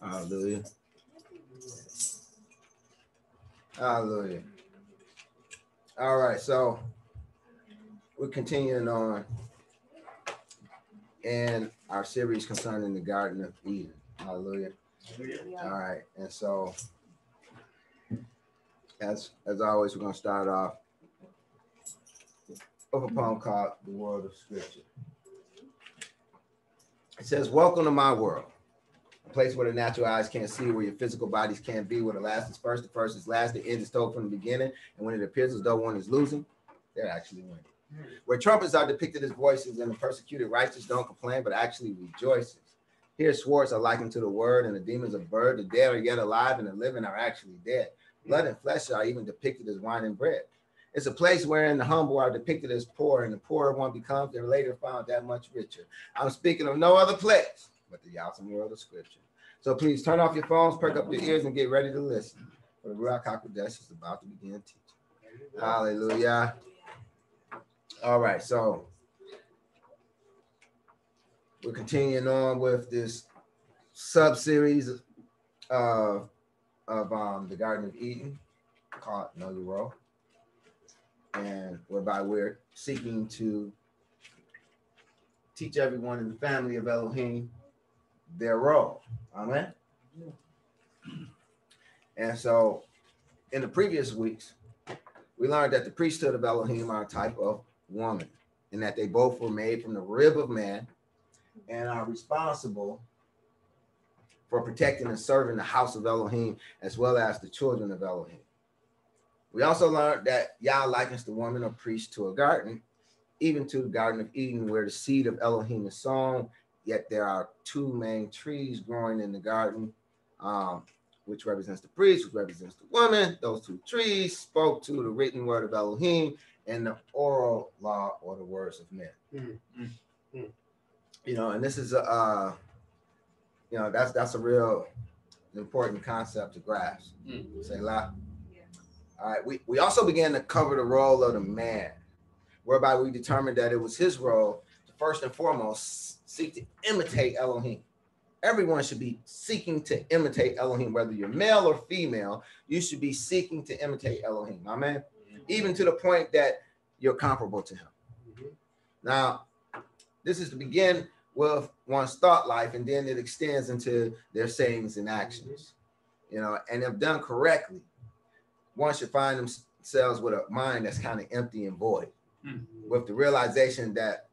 Hallelujah. Hallelujah. All right, so we're continuing on in our series concerning the Garden of Eden. Hallelujah. All right, and so as as always, we're gonna start off with a poem called "The World of Scripture." It says, "Welcome to my world." a place where the natural eyes can't see, where your physical bodies can't be, where the last is first, the first is last, the end is told from the beginning, and when it appears as though one is losing, they're actually winning. Where trumpets are depicted as voices, and the persecuted righteous don't complain, but actually rejoices. Here, swords are likened to the word, and the demons of bird. The dead are yet alive, and the living are actually dead. Blood and flesh are even depicted as wine and bread. It's a place wherein the humble are depicted as poor, and the poorer one becomes, they're later found that much richer. I'm speaking of no other place but the awesome world of scripture. So please turn off your phones, perk up your ears, and get ready to listen. For the Ruach HaKodesh is about to begin teaching. Hallelujah. All right, so we're continuing on with this sub-series of, of um, the Garden of Eden called Know Your Role. And whereby we're seeking to teach everyone in the family of Elohim their role. Amen. And so in the previous weeks, we learned that the priesthood of Elohim are a type of woman, and that they both were made from the rib of man and are responsible for protecting and serving the house of Elohim as well as the children of Elohim. We also learned that Yah likens the woman or priest to a garden, even to the Garden of Eden, where the seed of Elohim is sown yet there are two main trees growing in the garden, um, which represents the priest, which represents the woman. Those two trees spoke to the written word of Elohim and the oral law or the words of men. Mm-hmm. You know, and this is a, uh, you know, that's that's a real important concept to grasp. Mm-hmm. Say a lot. Yeah. All right. We, we also began to cover the role of the man, whereby we determined that it was his role to first and foremost seek to imitate Elohim. Everyone should be seeking to imitate Elohim, whether you're male or female, you should be seeking to imitate Elohim. Amen. Mm-hmm. Even to the point that you're comparable to him. Mm-hmm. Now, this is to begin with one's thought life, and then it extends into their sayings and actions. You know, and if done correctly, one should find themselves with a mind that's kind of empty and void, mm-hmm. with the realization that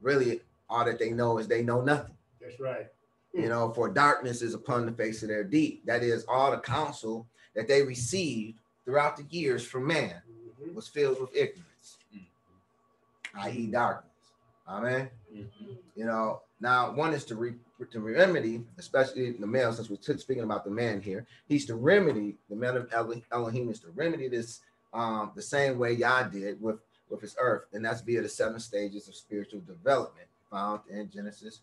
really all that they know is they know nothing. That's right. You know, for darkness is upon the face of their deep. That is all the counsel that they received throughout the years from man mm-hmm. was filled with ignorance, mm-hmm. i.e., darkness. Amen. Mm-hmm. You know, now one is to re- to remedy, especially the male, since we're speaking about the man here. He's to remedy the man of Elohim is to remedy this um, the same way Yah did with with his earth, and that's via the seven stages of spiritual development found in Genesis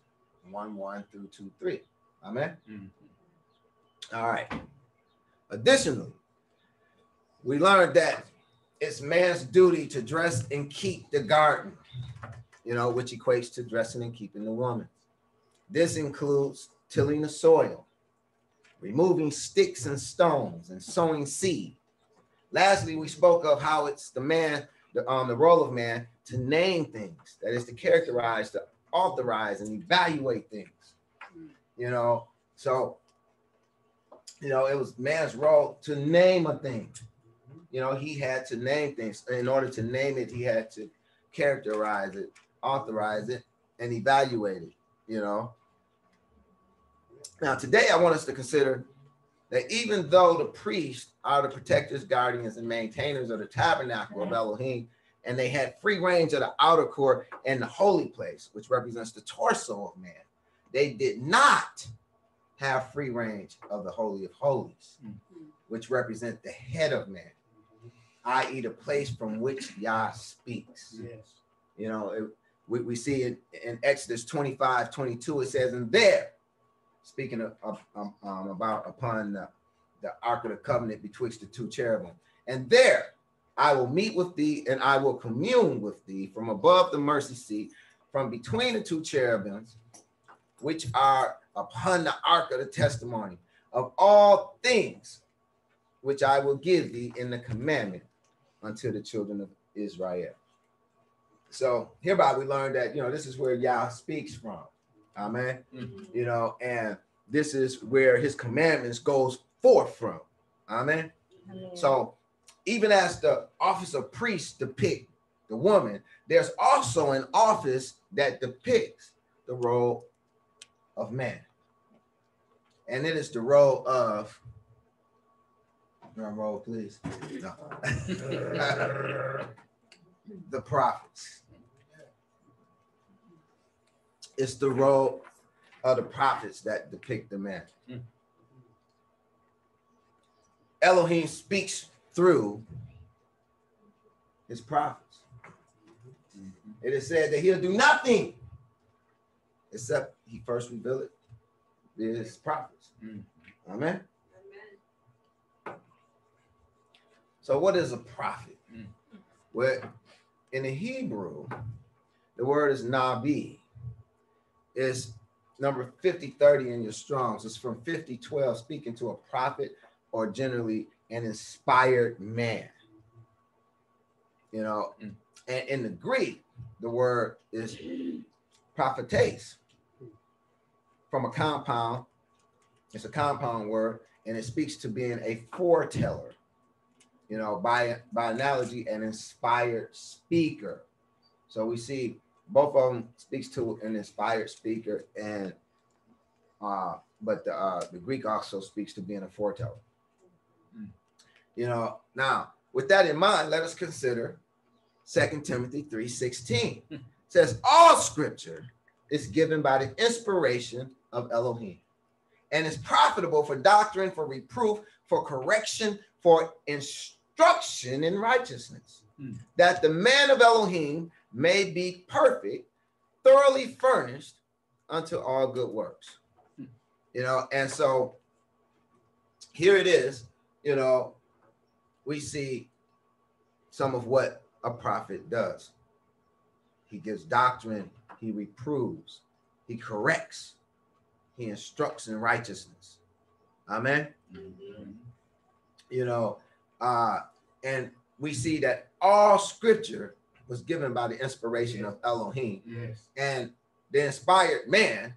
1 1 through 2 3. Amen. Mm-hmm. All right. Additionally, we learned that it's man's duty to dress and keep the garden, you know, which equates to dressing and keeping the woman. This includes tilling the soil, removing sticks and stones, and sowing seed. Lastly, we spoke of how it's the man, the, um, the role of man to name things, that is to characterize, to authorize and evaluate things. You know, so you know, it was man's role to name a thing. You know, he had to name things. In order to name it, he had to characterize it, authorize it, and evaluate it. You know. Now, today I want us to consider that even though the priests are the protectors, guardians, and maintainers of the tabernacle of Elohim, and they had free range of the outer court and the holy place, which represents the torso of man. They did not have free range of the holy of holies, mm-hmm. which represent the head of man, i.e., the place from which Yah speaks. Yes. You know, it, we, we see it in Exodus 25, 22, it says, and there, speaking of, of um, um, about upon the, the Ark of the Covenant betwixt the two cherubim, and there I will meet with thee and I will commune with thee from above the mercy seat, from between the two cherubims. which are upon the ark of the testimony of all things which I will give thee in the commandment unto the children of Israel. So hereby we learn that you know this is where Yah speaks from. Amen. Mm-hmm. You know, and this is where his commandments goes forth from. Amen. Amen. So even as the office of priest depict the woman, there's also an office that depicts the role of man. And it is the role of drum roll, please. No. the prophets. It's the role of the prophets that depict the man. Elohim speaks through his prophets. It is said that he'll do nothing except he first revealed it to his prophets. Amen. Amen. So, what is a prophet? Well, in the Hebrew, the word is nabi. It's number 5030 in your Strongs. It's from 5012, speaking to a prophet or generally an inspired man. You know, and in the Greek, the word is prophetess from a compound. It's a compound word, and it speaks to being a foreteller. You know, by by analogy, an inspired speaker. So we see both of them speaks to an inspired speaker, and uh, but the uh, the Greek also speaks to being a foreteller. Mm. You know, now with that in mind, let us consider Second Timothy 3:16. Mm. says all scripture is given by the inspiration of Elohim and is profitable for doctrine, for reproof, for correction, for instruction in righteousness, mm. that the man of Elohim may be perfect, thoroughly furnished unto all good works. Mm. You know, and so here it is, you know, we see some of what a prophet does. He gives doctrine, he reproves, he corrects, he instructs in righteousness. Amen. Mm-hmm. You know, uh, and we see that all scripture was given by the inspiration yes. of Elohim. Yes. And the inspired man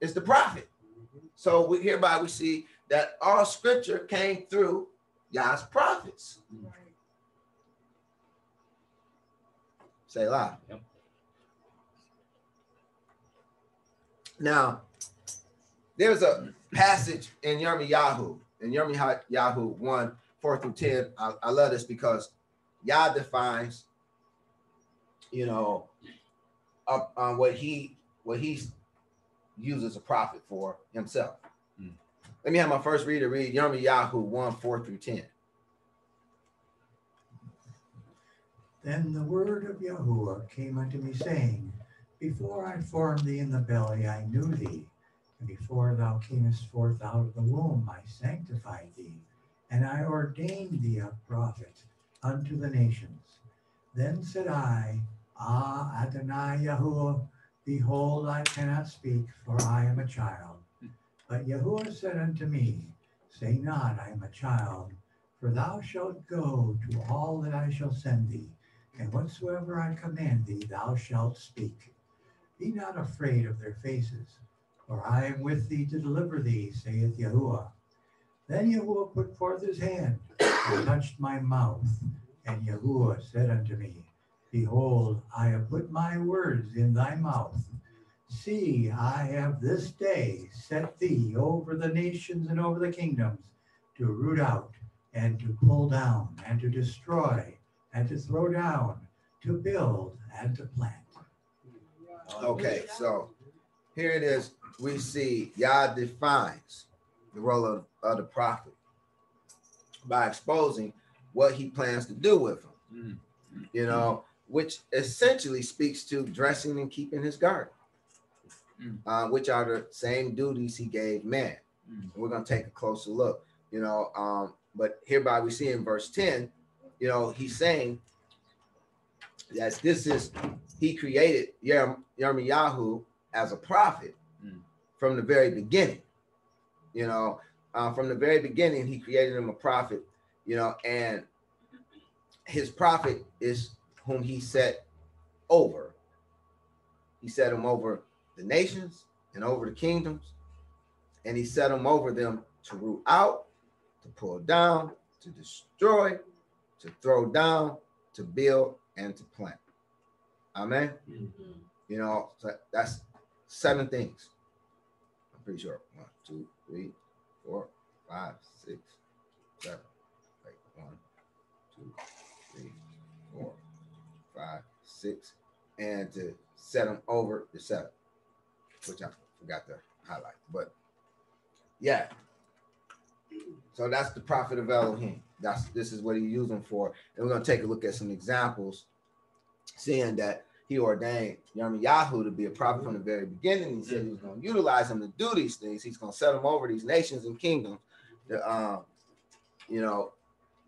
is the prophet. Mm-hmm. So we hereby we see that all scripture came through Yah's prophets. Right. Say loud. Yep. Now, there's a passage in Yirmiyahu, in Yirmiyahu 1, 4 through 10. I, I love this because Yah defines, you know, up on what he what he uses a prophet for himself. Mm. Let me have my first reader read Yirmiyahu 1, 4 through 10. Then the word of Yahuwah came unto me, saying, Before I formed thee in the belly, I knew thee and before thou camest forth out of the womb, I sanctified thee, and I ordained thee a prophet unto the nations. Then said I, Ah, Adonai Yahuwah, behold, I cannot speak, for I am a child. But Yahuwah said unto me, Say not, I am a child, for thou shalt go to all that I shall send thee, and whatsoever I command thee, thou shalt speak. Be not afraid of their faces for I am with thee to deliver thee, saith Yahuwah. Then Yahuwah put forth his hand and touched my mouth. And Yahuwah said unto me, Behold, I have put my words in thy mouth. See, I have this day set thee over the nations and over the kingdoms to root out and to pull down and to destroy and to throw down, to build and to plant. Okay, so here it is we see Yah defines the role of, of the prophet by exposing what he plans to do with him. Mm-hmm. You know, which essentially speaks to dressing and keeping his garden, mm-hmm. uh, which are the same duties he gave man. Mm-hmm. We're going to take a closer look, you know. Um, but hereby we see in verse 10, you know, he's saying that this is, he created Yirmiyahu as a prophet from the very beginning. You know, uh, from the very beginning, he created him a prophet, you know, and his prophet is whom he set over. He set him over the nations and over the kingdoms, and he set him over them to root out, to pull down, to destroy, to throw down, to build, and to plant. Amen. Mm-hmm. You know, so that's seven things. I'm pretty sure. One, two, three, four, five, six, seven. Wait, one, two, three, four, five, six, and to set them over the seven, which I forgot to highlight. But yeah. So that's the prophet of Elohim. That's this is what he used them for. And we're gonna take a look at some examples, seeing that he ordained Yirmiyahu to be a prophet from the very beginning. He said he was going to utilize him to do these things. He's going to set him over these nations and kingdoms, to, um, you know,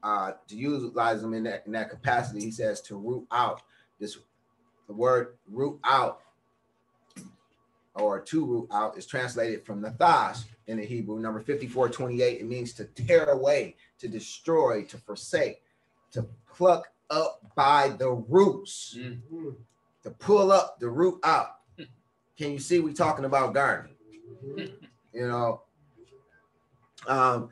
uh, to utilize him in that in that capacity. He says to root out this. The word root out or to root out is translated from Nathash in the Hebrew, number 5428. It means to tear away, to destroy, to forsake, to pluck up by the roots. Mm-hmm to pull up the root out. Can you see we talking about gardening? You know, um,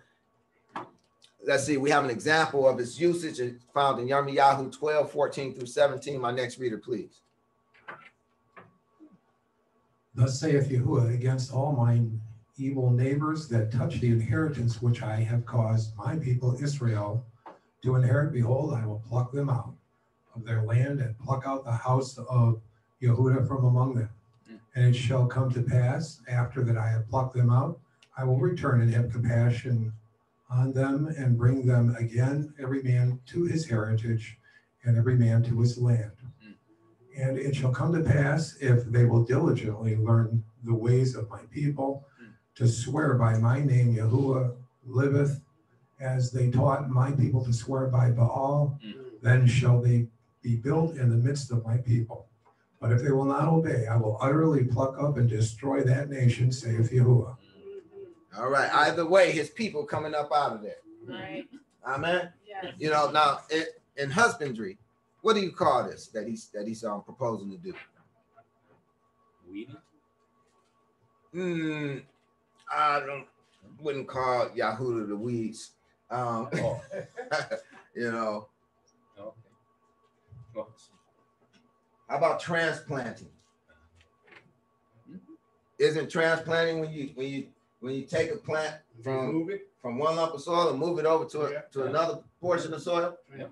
let's see, we have an example of its usage found in Yirmiyahu 12, 14 through 17. My next reader, please. Thus saith Yahuwah against all mine evil neighbors that touch the inheritance which I have caused my people Israel to inherit, behold, I will pluck them out of their land and pluck out the house of Yehuda from among them. Mm. And it shall come to pass after that I have plucked them out, I will return and have compassion on them and bring them again, every man to his heritage and every man to his land. Mm. And it shall come to pass if they will diligently learn the ways of my people mm. to swear by my name, Yahuwah liveth, as they taught my people to swear by Baal, then shall they be built in the midst of my people. But if they will not obey, I will utterly pluck up and destroy that nation, saith Yahuwah. All right. Either way, his people coming up out of there. Right. Amen. Yes. You know, now in, in husbandry, what do you call this that he's that he's um, proposing to do? Weeding. Hmm. I don't wouldn't call Yahuda the weeds. Um, oh. you know, How about transplanting? Isn't transplanting when you when you when you take a plant from from one lump of soil and move it over to a, yeah. to another portion of soil? Yeah.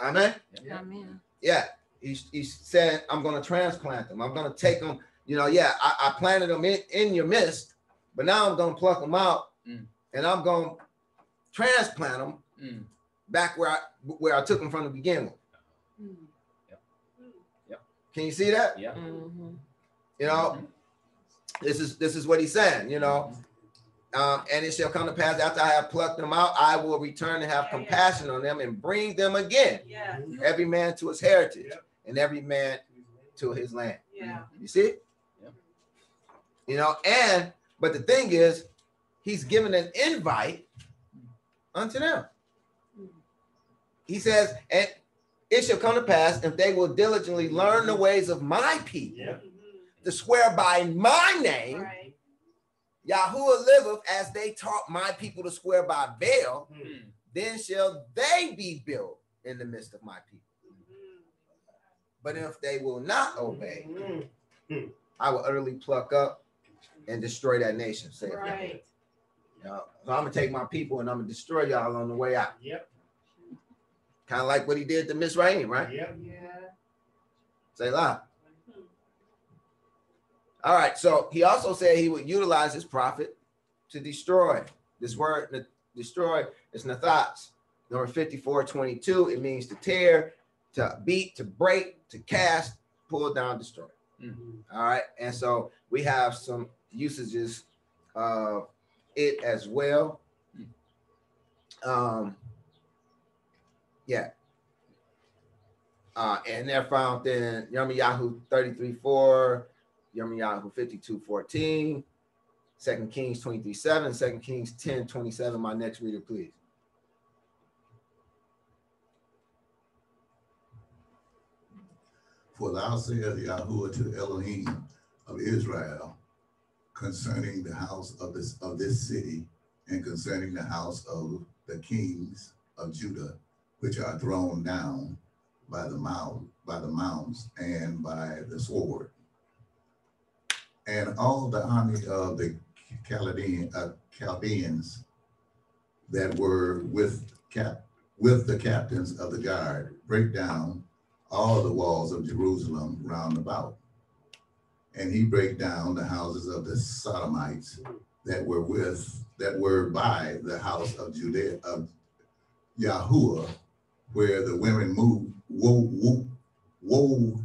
Amen. Yeah. Amen. Yeah. He's, he's saying, I'm going to transplant them. I'm going to take them. You know, yeah, I, I planted them in, in your midst, but now I'm going to pluck them out mm. and I'm going to transplant them mm. Back where I where I took them from the beginning. Mm. Can you see that? Yeah. Mm-hmm. You know, this is this is what he's saying. You know, um, and it shall come to pass after I have plucked them out, I will return and have yeah, compassion yeah. on them and bring them again. Yeah. Every man to his heritage yeah. and every man to his land. Yeah. You see? Yeah. You know, and but the thing is, he's given an invite unto them. He says, and it shall come to pass if they will diligently learn the ways of my people yeah. to swear by my name. Right. Yahuwah liveth as they taught my people to swear by Baal, mm. then shall they be built in the midst of my people. But if they will not obey. I will utterly pluck up and destroy that nation. Say right. You know, so I'm gonna take my people and I'm gonna destroy y'all on the way out. Yep. Kind of like what he did to Mitzrayim, right? Yep. Yeah. Selah. All right. So he also said he would utilize his prophet to destroy. This word destroy is nathats. Number 54, 22. It means to tear, to beat, to break, to cast, pull down, destroy. Mm-hmm. All right. And so we have some usages of it as well. Um, yeah. Uh, and they're found in Yirmiyahu 33 4, Yirmiyahu 52 14, 2 Kings 23 7, 2 Kings 10 27. My next reader, please. For thou saith Yahuwah to Elohim of Israel concerning the house of this of this city and concerning the house of the kings of Judah, which are thrown down by the mount, by the mounts and by the sword. And all the army of the Chaldean, uh, Chaldeans that were with cap with the captains of the guard break down all the walls of Jerusalem round about. And he break down the houses of the Sodomites that were with, that were by the house of Judea, of Yahuwah, where the women moved, wove, wove, wove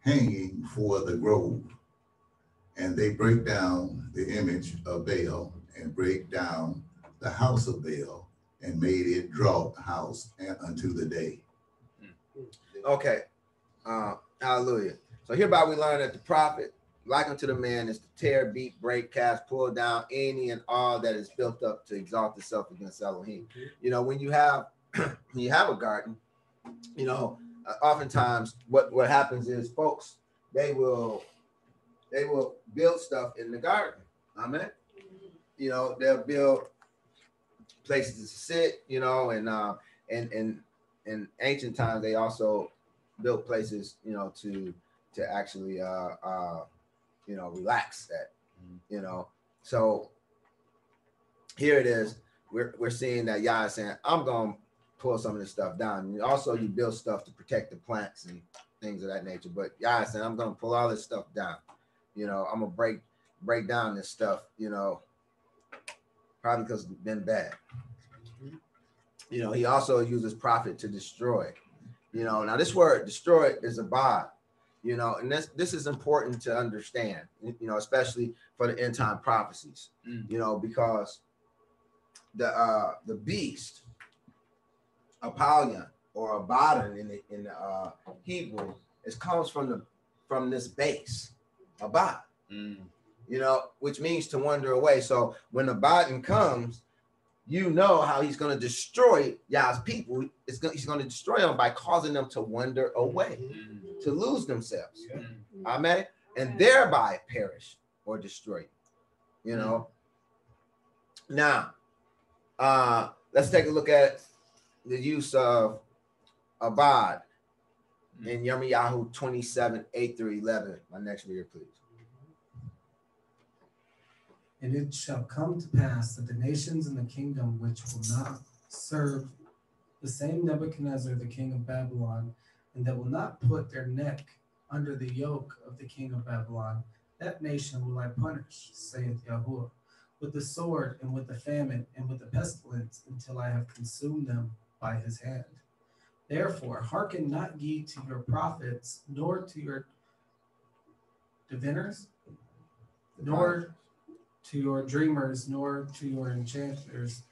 hanging for the grove. And they break down the image of Baal and break down the house of Baal and made it draught house unto the day. Okay. Uh, hallelujah. So hereby we learn that the prophet, like unto the man, is to tear, beat, break, cast, pull down any and all that is built up to exalt itself against Elohim. You know, when you have when you have a garden, you know, uh, oftentimes what what happens is folks they will they will build stuff in the garden. Amen. You know, they'll build places to sit, you know, and uh and and in ancient times they also built places, you know, to to actually uh uh you know relax at, you know. So here it is. We're we're seeing that Yah is saying, I'm gonna pull some of this stuff down. And also you build stuff to protect the plants and things of that nature. But Yah is saying, I'm gonna pull all this stuff down. You know, I'm gonna break break down this stuff, you know, probably because it's been bad. You know, he also uses prophet to destroy. You know, now this word destroy is abad, you know, and this this is important to understand, you know, especially for the end time prophecies, Mm. you know, because the uh the beast, Apollyon or Abaddon in the in the uh Hebrew, it comes from the from this base, Abad, Mm. you know, which means to wander away. So when Abaddon comes, you know how he's going to destroy Yah's people. It's going, he's going to destroy them by causing them to wander away, Mm. to lose themselves. Mm. Amen. And thereby perish or destroy. You know. Now, uh, let's take a look at the use of abad hmm. in Yirmiyahu 27, 8 through 11. My next reader, please. And it shall come to pass that the nations in the kingdom which will not serve the same Nebuchadnezzar, the king of Babylon, and that will not put their neck under the yoke of the king of Babylon, that nation will I punish, saith Yahuwah, with the sword and with the famine and with the pestilence until I have consumed them by his hand. Therefore, hearken not ye to your prophets, nor to your diviners, nor to your dreamers, nor to your enchanters,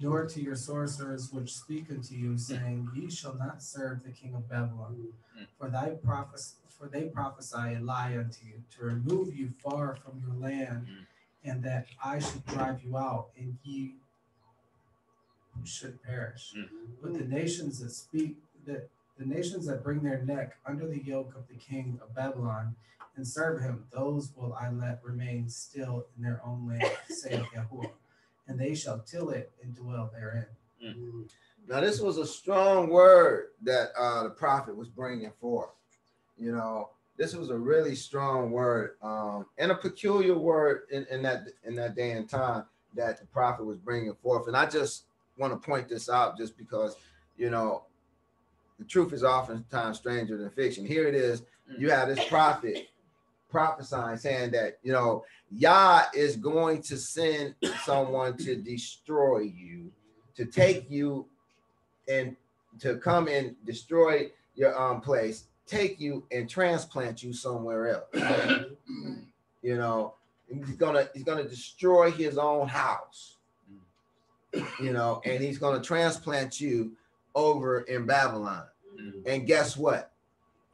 nor to your sorcerers which speak unto you, saying, Ye shall not serve the king of Babylon. For thy prophes- for they prophesy a lie unto you, to remove you far from your land, and that I should drive you out, and ye should perish. But the nations that speak that the nations that bring their neck under the yoke of the king of Babylon and serve him, those will I let remain still in their own land, saith Yahuwah, and they shall till it and dwell therein. Now, this was a strong word that uh, the prophet was bringing forth. You know, this was a really strong word um, and a peculiar word in, in that in that day and time that the prophet was bringing forth. And I just want to point this out just because, you know, the truth is oftentimes stranger than fiction. Here it is. You have this prophet prophesying, saying that, you know, Yah is going to send someone to destroy you, to take you and to come and destroy your um place, take you and transplant you somewhere else. you know, he's gonna he's gonna destroy his own house. You know, and he's gonna transplant you over in Babylon. Mm. And guess what?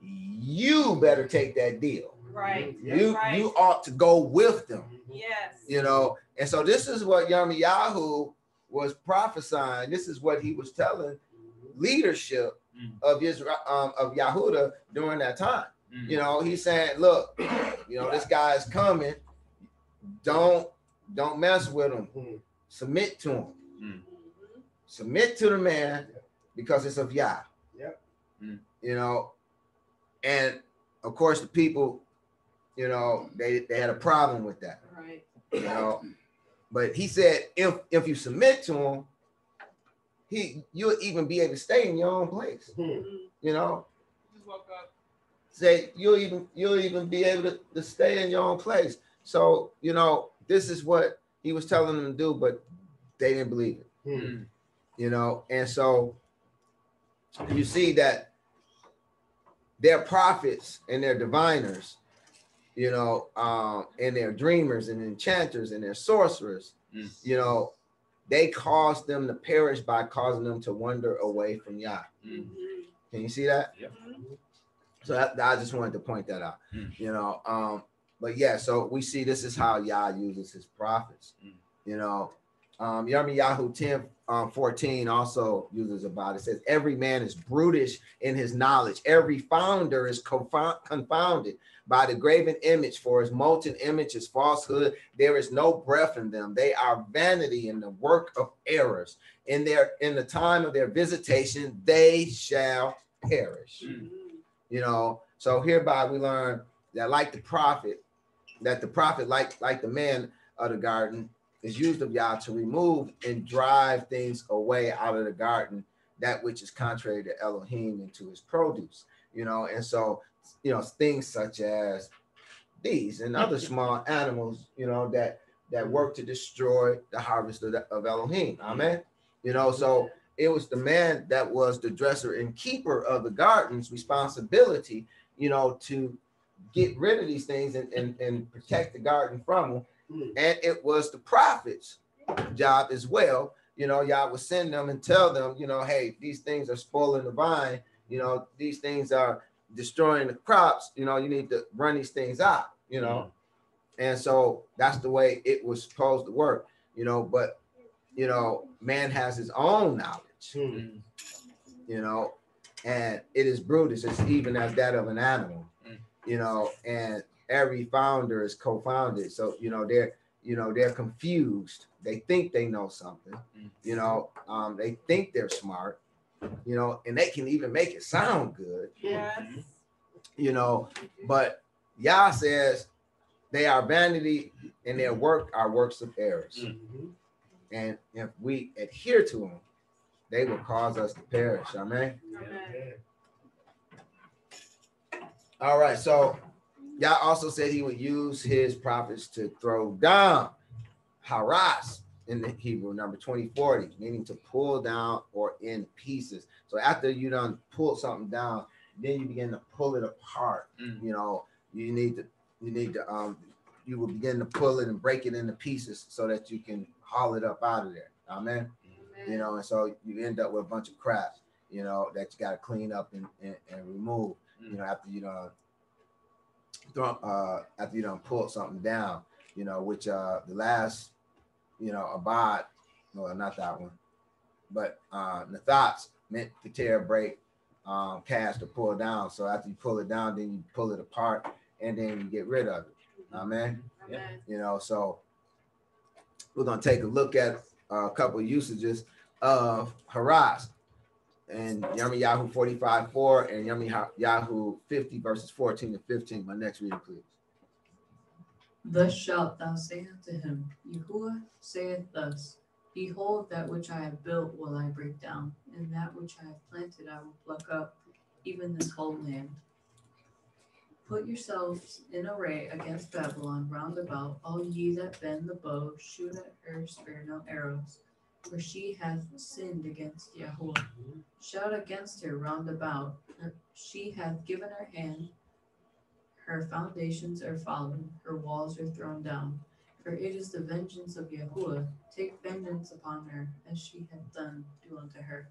You better take that deal. Right. You Right. you ought to go with them. Yes. You know, and so this is what Yirmiyahu was prophesying. This is what he was telling leadership Mm. of Israel um, of Yahuda during that time. Mm. You know, he's saying, look, you know, this guy's coming. Don't don't mess with him. Submit to him. Mhm. Submit to the man because it's of Yah. Yep. Mm. You know, and of course the people, you know, they they had a problem with that. Right. You know, but he said if if you submit to him, he you'll even be able to stay in your own place. You know, Just woke up. say you'll even you'll even be able to, to stay in your own place. So you know this is what he was telling them to do, but they didn't believe it. Mm. You know, and so you see that their prophets and their diviners, you know, um, and their dreamers and enchanters and their sorcerers, Mm. you know, they caused them to perish by causing them to wander away from Yah. Mm. Can you see that? Yep. So that, I just wanted to point that out. Mm. You know, um, but yeah, so we see this is how Yah uses his prophets. Mm. You know, um, Yirmiyahu 10 um, 14 also uses abad it. says, Every man is brutish in his knowledge, every founder is confounded by the graven image, for his molten image is falsehood. There is no breath in them. They are vanity and the work of errors. In their in the time of their visitation, they shall perish. Mm. You know, so hereby we learn that like the prophet, that the prophet, like like the man of the garden, is used of Yah to remove and drive things away out of the garden, that which is contrary to Elohim and to his produce. You know, and so you know things such as these and other small animals, you know, that that work to destroy the harvest of, the, of Elohim. Amen. You know, so it was the man that was the dresser and keeper of the garden's responsibility, you know, to get rid of these things and, and, and protect the garden from them. And it was the prophet's job as well. You know, y'all would send them and tell them, you know, hey, these things are spoiling the vine. You know, these things are destroying the crops. You know, you need to run these things out, you know. And so that's the way it was supposed to work, you know. But, you know, man has his own knowledge Mm. you know, and it is brutish, it's even as that of an animal, Mm. you know, and every founder is co-founded. So, you know, they're, you know, they're confused. They think they know something, you know, um, they think they're smart, you know, and they can even make it sound good, Yes. you know, but Yah says they are vanity and their work are works of errors. And if we adhere to them, they will cause us to perish. Amen. Amen. All right, so Yah also said he would use his prophets to throw down haras in the Hebrew number 2040, meaning to pull down or in pieces. So after you done pull something down, then you begin to pull it apart. Mm. You know, you need to you need to um you will begin to pull it and break it into pieces so that you can haul it up out of there. Amen you know, and so you end up with a bunch of crap, you know, that you got to clean up and, and, and remove, you know, after you done, throw, uh, after you done pull something down, you know, which uh, the last, you know, abad, well, not that one, but uh, the thoughts meant to tear, break, um, cast, or pull down. So after you pull it down, then you pull it apart, and then you get rid of it. Amen Amen. you know so we're going to take a look at uh, a couple of usages of haras and Yirmiyahu 45 4 and Yummy Yahoo 50 verses 14 to 15. My next reading, please. Thus shalt thou say unto him, Yahuwah saith thus, Behold, that which I have built will I break down, and that which I have planted I will pluck up, even this whole land. Put yourselves in array against Babylon round about, all ye that bend the bow, shoot at her, spare no arrows, for she hath sinned against Yahweh. Shout against her round about, she hath given her hand, her foundations are fallen, her walls are thrown down. For it is the vengeance of Yahweh. Take vengeance upon her, as she hath done, do unto her.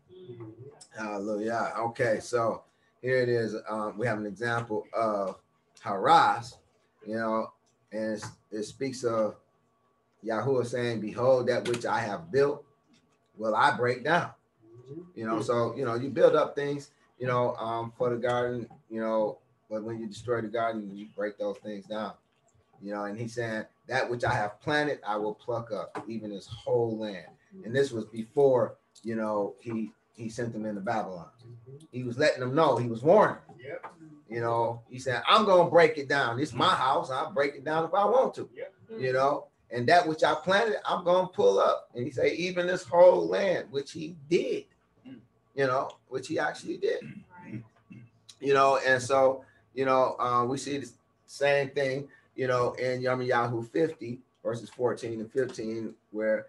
Hallelujah. Okay, so here it is. Um, we have an example of haras, you know, and it speaks of Yahuwah saying, Behold, that which I have built, will I break down. You know, so you know, you build up things, you know, um, for the garden, you know, but when you destroy the garden, you break those things down. You know, and he's saying, That which I have planted, I will pluck up, even this whole land. And this was before, you know, he he sent them into Babylon. He was letting them know, he was warning. Yep. You know, he said, I'm gonna break it down. It's my house, I'll break it down if I want to. Yep. You know, and that which I planted, I'm gonna pull up. And he said, even this whole land, which he did, you know, which he actually did. You know, and so, you know, uh, we see the same thing, you know, in Yirmiyahu 50, verses 14 and 15, where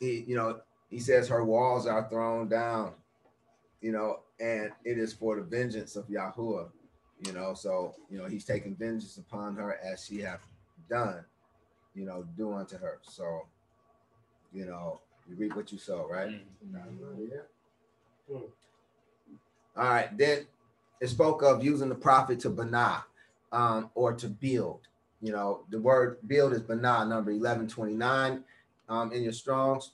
he, you know, he says her walls are thrown down, you know, and it is for the vengeance of Yahuwah, you know. So, you know, he's taking vengeance upon her as she hath done, you know, do unto her. So, you know, you reap what you sow, right? All right, then it spoke of using the prophet to bana um, or to build. You know, the word build is bana, number 1129 um, in your Strongs.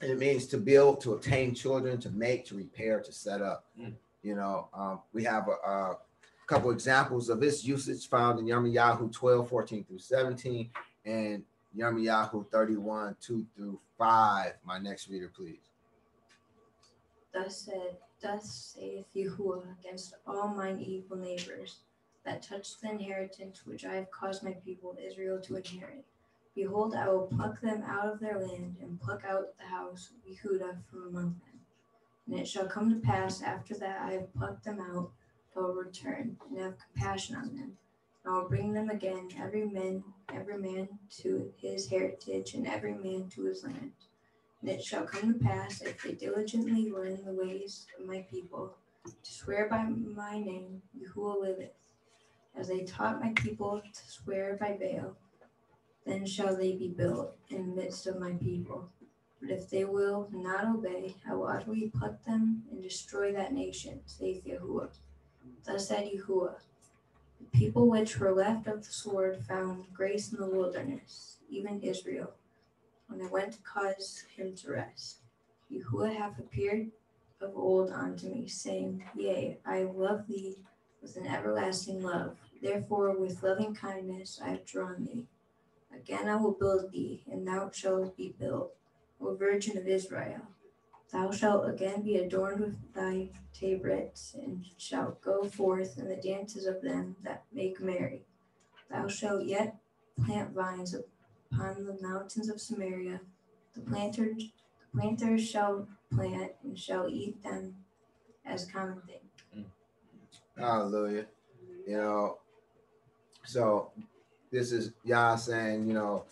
And it means to build, to obtain children, to make, to repair, to set up. Mm. You know, um, we have a, a couple examples of this usage found in Yirmiyahu 12, 14 through 17, and Yirmiyahu 31, 2 through 5. My next reader, please. Thus said, thus saith Yahuwah against all mine evil neighbors that touch the inheritance which I have caused my people Israel to inherit. Behold, I will pluck them out of their land and pluck out the house of Yehudah from among them. And it shall come to pass after that I have plucked them out, I will return and have compassion on them. I will bring them again, every man, every man to his heritage, and every man to his land. And it shall come to pass, if they diligently learn the ways of my people, to swear by my name, Yahuwah liveth, as they taught my people to swear by Baal, then shall they be built in the midst of my people. But if they will not obey, I will utterly pluck them and destroy that nation, saith Yahuwah. Thus said Yahuwah, the people which were left of the sword found grace in the wilderness, even Israel when they went to cause him to rest. Yahuwah hath appeared of old unto me, saying, Yea, I love thee with an everlasting love. Therefore, with loving kindness I have drawn thee. Again I will build thee, and thou shalt be built, O Virgin of Israel. Thou shalt again be adorned with thy tabrets, and shalt go forth in the dances of them that make merry. Thou shalt yet plant vines upon the mountains of Samaria. The planters, the shall plant and shall eat them as common thing. Mm. Hallelujah. You know, so this is Yah saying, you know,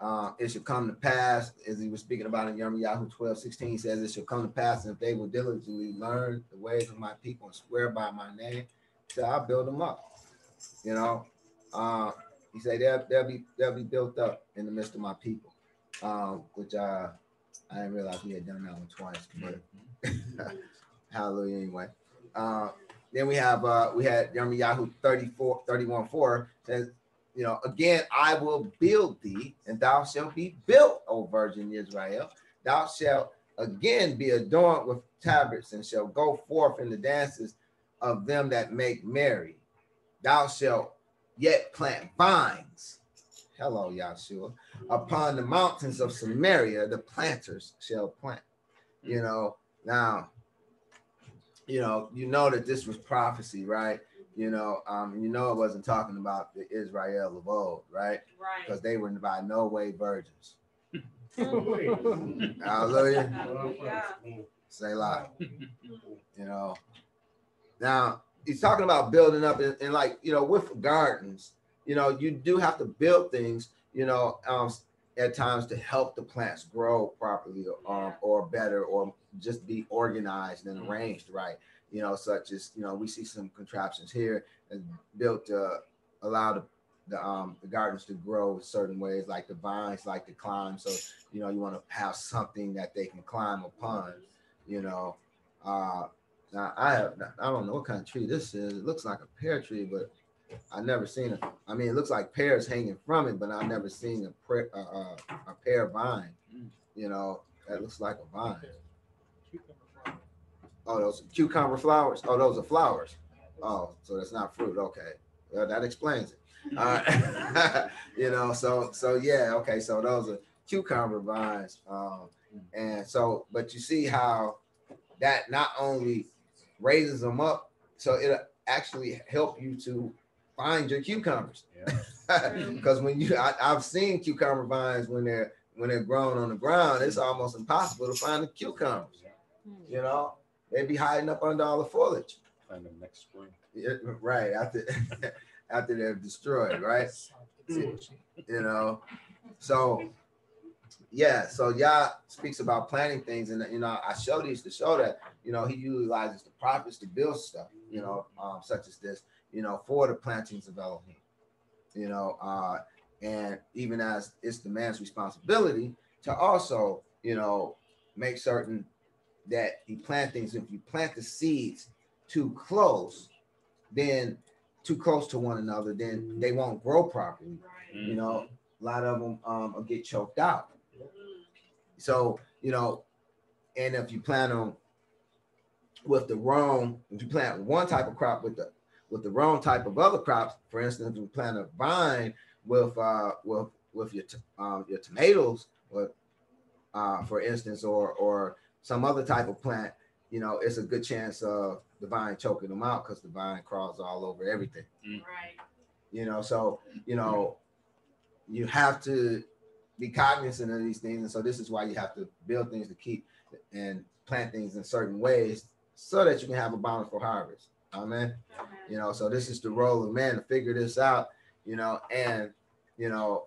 uh, it should come to pass, as he was speaking about in Yirmiyahu 12, 16, he says, It shall come to pass, and if they will diligently learn the ways of my people and swear by my name, so I'll build them up. You know, uh, he said they'll, they'll be they'll be built up in the midst of my people, um, which uh, I didn't realize we had done that one twice, but hallelujah anyway. Uh, then we have uh, we had Yirmiyahu 34, 31, 4 says, you know, again, I will build thee, and thou shalt be built, O Virgin Israel. Thou shalt again be adorned with tabrets, and shall go forth in the dances of them that make merry. Thou shalt yet plant vines. Hello, Yahshua. Upon the mountains of Samaria, the planters shall plant. You know, now, you know, you know that this was prophecy, right? You know, um, you know it wasn't talking about the Israel of old, right? Right. Because they were by no way virgins. Hallelujah. Hallelujah. Hallelujah. Say lie. You know. Now he's talking about building up and, and like you know with gardens, you know, you do have to build things, you know, um, at times to help the plants grow properly or, um, or better or just be organized and arranged right. You know, such as you know, we see some contraptions here and built to allow the the um the gardens to grow certain ways, like the vines like to climb. So you know, you want to have something that they can climb upon. You know, uh, now I have I don't know what kind of tree this is. It looks like a pear tree, but I never seen it. I mean, it looks like pears hanging from it, but I've never seen a pre- uh, uh, a pear vine. You know, that looks like a vine. Oh, those cucumber flowers. Oh, those are flowers. Oh, so that's not fruit. Okay, well, that explains it. All right, you know, so so yeah, okay, so those are cucumber vines. Um, and so, but you see how that not only raises them up, so it actually help you to find your cucumbers. Because when you, I, I've seen cucumber vines when they're when they're grown on the ground, it's almost impossible to find the cucumbers. You know, they be hiding up under all the foliage. Find them next spring. Yeah, right after after they're destroyed, right? you know so yeah so Yah speaks about planning things and you know i show these to show that you know he utilizes the prophets to build stuff you know um, such as this you know for the plantings of elohim you know uh and even as it's the man's responsibility to also you know make certain that you plant things if you plant the seeds too close then too close to one another then they won't grow properly. You know a lot of them um will get choked out. So you know and if you plant them with the wrong if you plant one type of crop with the with the wrong type of other crops for instance if you plant a vine with uh with with your um, your tomatoes or uh for instance or or some other type of plant you know it's a good chance of the vine choking them out because the vine crawls all over everything. Mm. Right. you know so you know you have to be cognizant of these things. And so this is why you have to build things to keep and plant things in certain ways so that you can have a bountiful harvest. Amen. You know so this is the role of man to figure this out you know and you know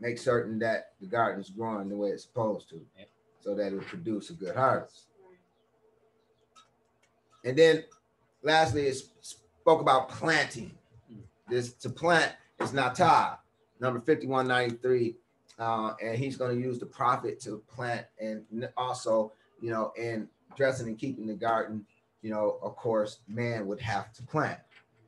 make certain that the garden is growing the way it's supposed to. Yep. So that it will produce a good harvest. And then lastly it spoke about planting. This to plant is natah number 5193 uh, and he's going to use the prophet to plant and also you know in dressing and keeping the garden you know of course man would have to plant.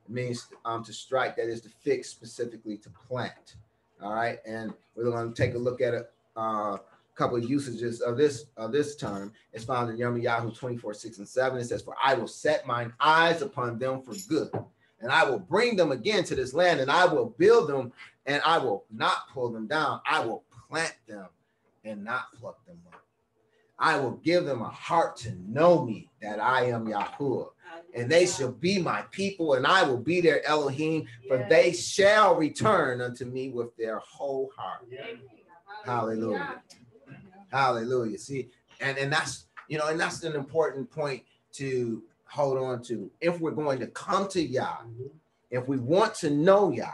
It means um to strike that is to fix specifically to plant all right? And we're going to take a look at it. uh, couple of usages of this of this term it's found in Yirmiyahu 24 6 and 7 it says for i will set mine eyes upon them for good and I will bring them again to this land, and I will build them, and I will not pull them down. I will plant them and not pluck them up. I will give them a heart to know me that I am Yahuwah, and they shall be my people, and I will be their Elohim, for they shall return unto me with their whole heart. Hallelujah. Hallelujah. See, and, and that's you know, and that's an important point to hold on to. If we're going to come to Yah, mm-hmm. if we want to know Yah,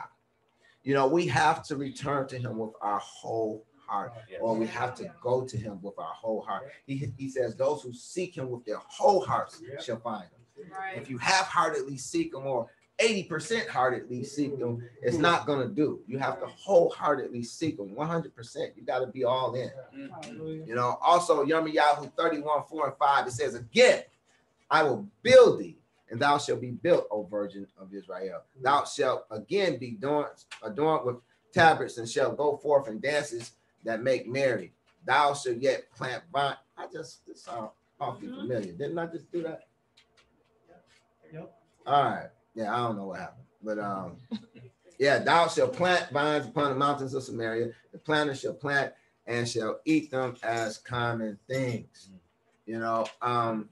you know, we have to return to him with our whole heart, oh, or we have to go to him with our whole heart. He, he says, Those who seek him with their whole hearts shall find him. If you half heartedly seek him or 80% heartedly seek him, it's hmm. not going to do. You have to wholeheartedly seek him 100%. You got to be all in. You know, also Yirmiyahu 31, 4 and 5, it says, Again, I will build thee, and thou shalt be built, O virgin of Israel. Thou shalt again be adorned, adorned with tabrets, and shalt go forth in dances that make merry. Thou shalt yet plant vine. I just this sound awfully mm-hmm. familiar. Didn't I just do that? Yep. All right. Yeah, I don't know what happened. But um, yeah, thou shalt plant vines upon the mountains of Samaria. The planter shall plant and shall eat them as common things. You know, um,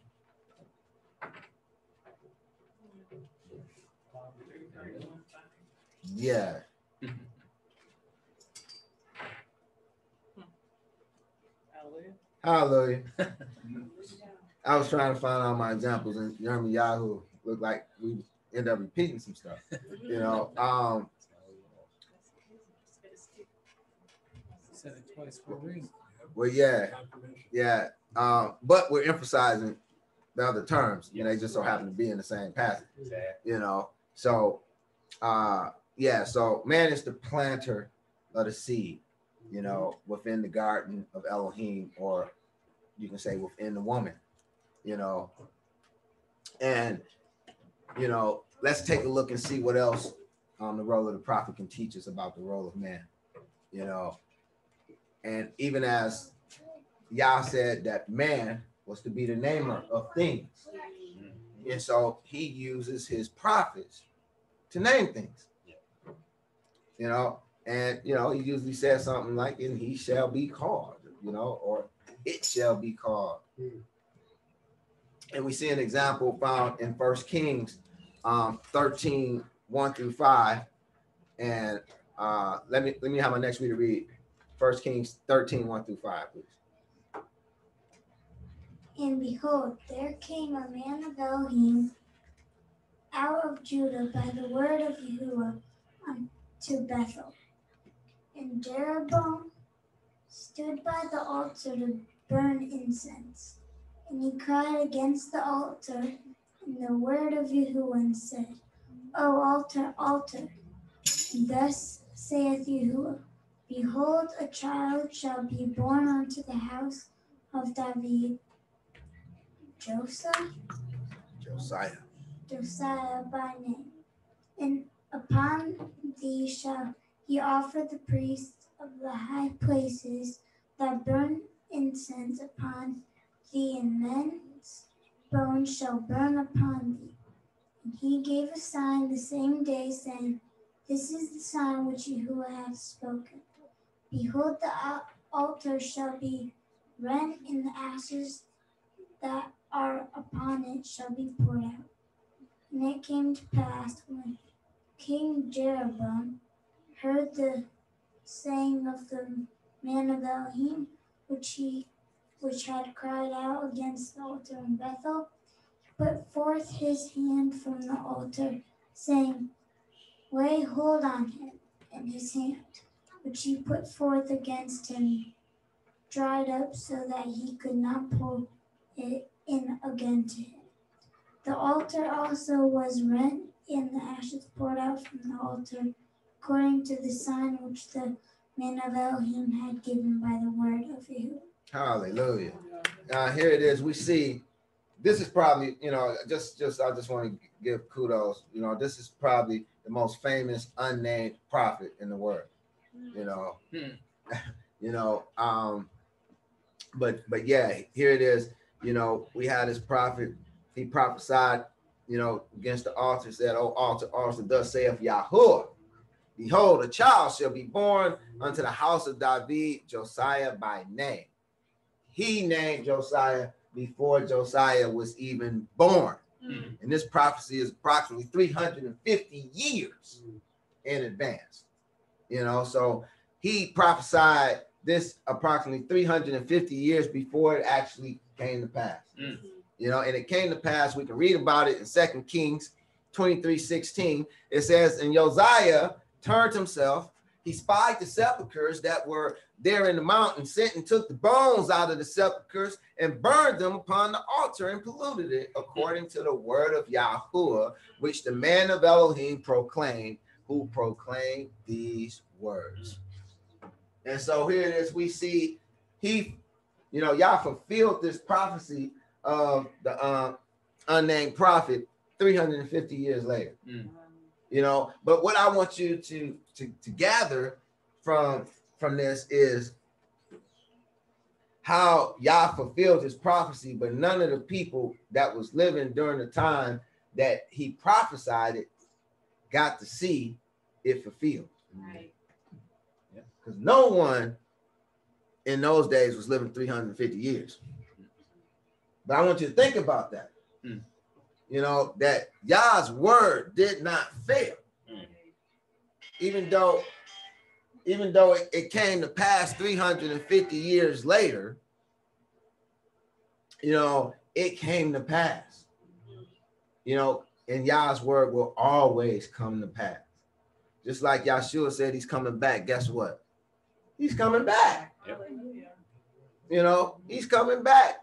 yeah. Hallelujah. I was trying to find all my examples, and Yirmiyahu looked like we end up repeating some stuff. You know, um, Said it twice for a reason. well, yeah, yeah. Um, but we're emphasizing the other terms, and they just so happen to be in the same passage. You know, so uh, yeah. So man is the planter of the seed. You know, within the garden of Elohim, or you can say within the woman. You know, and you know, let's take a look and see what else um, the role of the prophet can teach us about the role of man, you know. And even as Yah said that man was to be the namer of things. And so he uses his prophets to name things. You know, and you know, he usually says something like, and he shall be called, you know, or it shall be called. And we see an example found in First Kings um 13, 1 through 5. And uh let me let me have my next reader read First Kings 13, 1 through 5, please. And behold, there came a man of Elohim out of Judah by the word of Yahuwah unto Bethel. And Jeroboam stood by the altar to burn incense. And he cried against the altar and the word of Yahuwah and said, O altar, altar, thus saith Yahuwah, Behold, a child shall be born unto the house of David, Joseph, Josiah. Josiah by name. And upon thee shall he offer the priests of the high places that burn incense upon thee, and men's bones shall burn upon thee. And he gave a sign the same day, saying, This is the sign which Yahuwah hath spoken. Behold, the altar shall be rent, and the ashes that are upon it shall be poured out. And it came to pass when King Jeroboam heard the saying of the man of Elohim, which he which had cried out against the altar in Bethel, he put forth his hand from the altar, saying, Lay hold on him, and his hand, which he put forth against him, dried up so that he could not pull it in again to him. The altar also was rent, and the ashes poured out from the altar, according to the sign which the man of Elohim had given by the word of Yahuwah. Hallelujah. Uh, here it is. We see this is probably, you know, just just I just want to give kudos. You know, this is probably the most famous unnamed prophet in the world. You know, you know, um, but but yeah, here it is. You know, we had this prophet, he prophesied, you know, against the altar, said, Oh, altar, altar, thus saith Yahuwah. Behold, a child shall be born unto the house of David, Josiah by name. He named Josiah before Josiah was even born. And this prophecy is approximately 350 years in advance. You know, so he prophesied this approximately 350 years before it actually came to pass. Mm. You know, and it came to pass, we can read about it in Second Kings 23 16. It says, And Josiah turned himself, he spied the sepulchres that were there in the mountain, sent and took the bones out of the sepulchres and burned them upon the altar and polluted it according to the word of Yahuwah, which the man of Elohim proclaimed, who proclaimed these words. And so here it is, we see he, you know, Yah fulfilled this prophecy of the uh, unnamed prophet 350 years later. Mm. You know, but what I want you to to, to gather from from this is how Yah fulfilled his prophecy, but none of the people that was living during the time that he prophesied it got to see it fulfilled. Right. Because no one in those days was living 350 years. But I want you to think about that. Hmm. You know, that Yah's word did not fail. Mm. Even though, even though it, it came to pass 350 years later, you know, it came to pass. You know, and Yah's word will always come to pass. Just like Yahshua said he's coming back. Guess what? He's coming back. You know, he's coming back.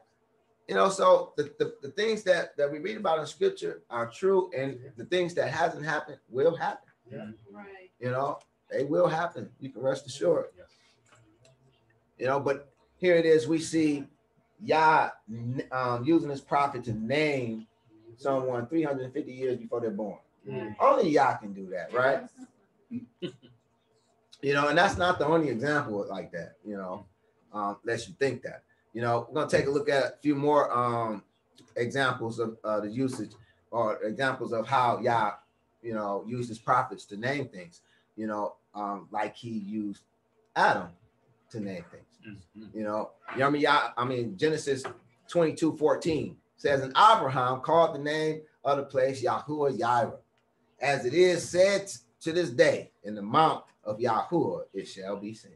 You know, so the, the, the things that, that we read about in scripture are true, and the things that hasn't happened will happen. Yeah. Right. You know, they will happen. You can rest assured. Yeah. You know, but here it is. We see Yah um, using his prophet to name someone 350 years before they're born. Mm. Only Yah can do that, right? You know, and that's not the only example like that, you know, um, lest you think that. You know, we're gonna take a look at a few more um examples of uh, the usage or examples of how Yah, you know, uses prophets to name things, you know, um, like he used Adam to name things. You know, Yummy Yah, I mean Genesis 22, 14 says, and Abraham called the name of the place Yahuwah Yireh, as it is said to this day, in the mount of Yahuwah it shall be seen.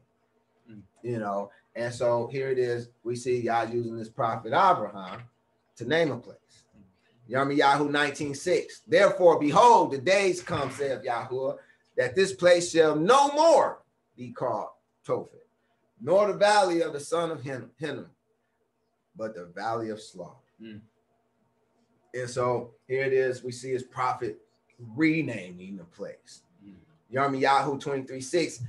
You know, and so here it is. We see Yah using this prophet Abraham to name a place. Yirmiyahu 19:6. Therefore, behold, the days come, saith Yahuwah, that this place shall no more be called Tophet, nor the valley of the son of Hin- Hinnom, but the valley of slaughter. Mm. And so here it is. We see his prophet renaming the place. Yirmiyahu 23 6.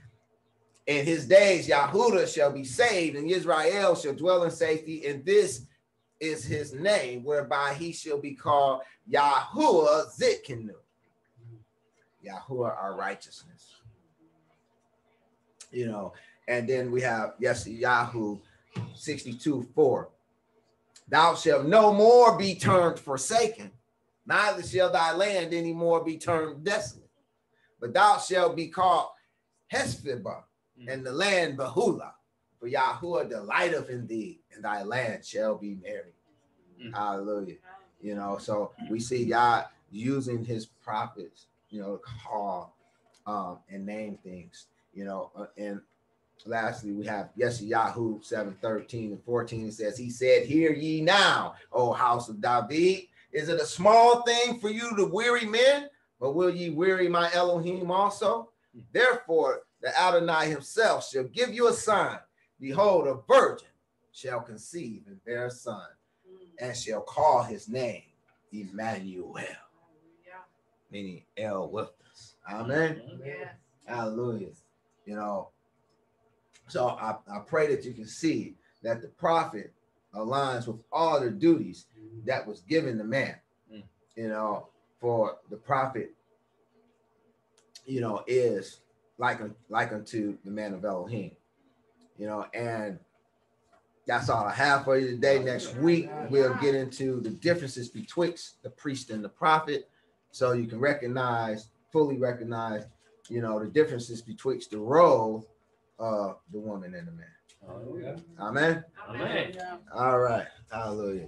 In his days, Yahudah shall be saved, and Israel shall dwell in safety. And this is his name, whereby he shall be called Yahuwah Tsidkenu. Yahuwah, our righteousness. You know, and then we have, Yeshayahu 62 4. Thou shalt no more be termed forsaken, neither shall thy land any more be termed desolate, but thou shalt be called Hephzibah, and the land Beulah. For Yahuwah delighteth in thee, and thy land shall be merry. Mm. Hallelujah. You know, so we see God using his prophets, you know, to call um, and name things, you know, uh, and lastly, we have Yeshayahu 7 13 and 14. It says, He said, Hear ye now, O house of David. Is it a small thing for you to weary men, but will ye weary my Elohim also? Therefore, the Adonai himself shall give you a sign. Behold, a virgin shall conceive and bear a son, and shall call his name Emmanuel, meaning El with us. Amen. Hallelujah. You know, so I, I pray that you can see that the prophet aligns with all the duties that was given the man. Mm. You know, for the prophet, you know, is like like unto the man of Elohim. You know, and that's all I have for you today. Next week, we'll get into the differences betwixt the priest and the prophet, so you can recognize, fully recognize, you know, the differences betwixt the role of the woman and the man. Hallelujah. Amen. Amen. All right. Hallelujah.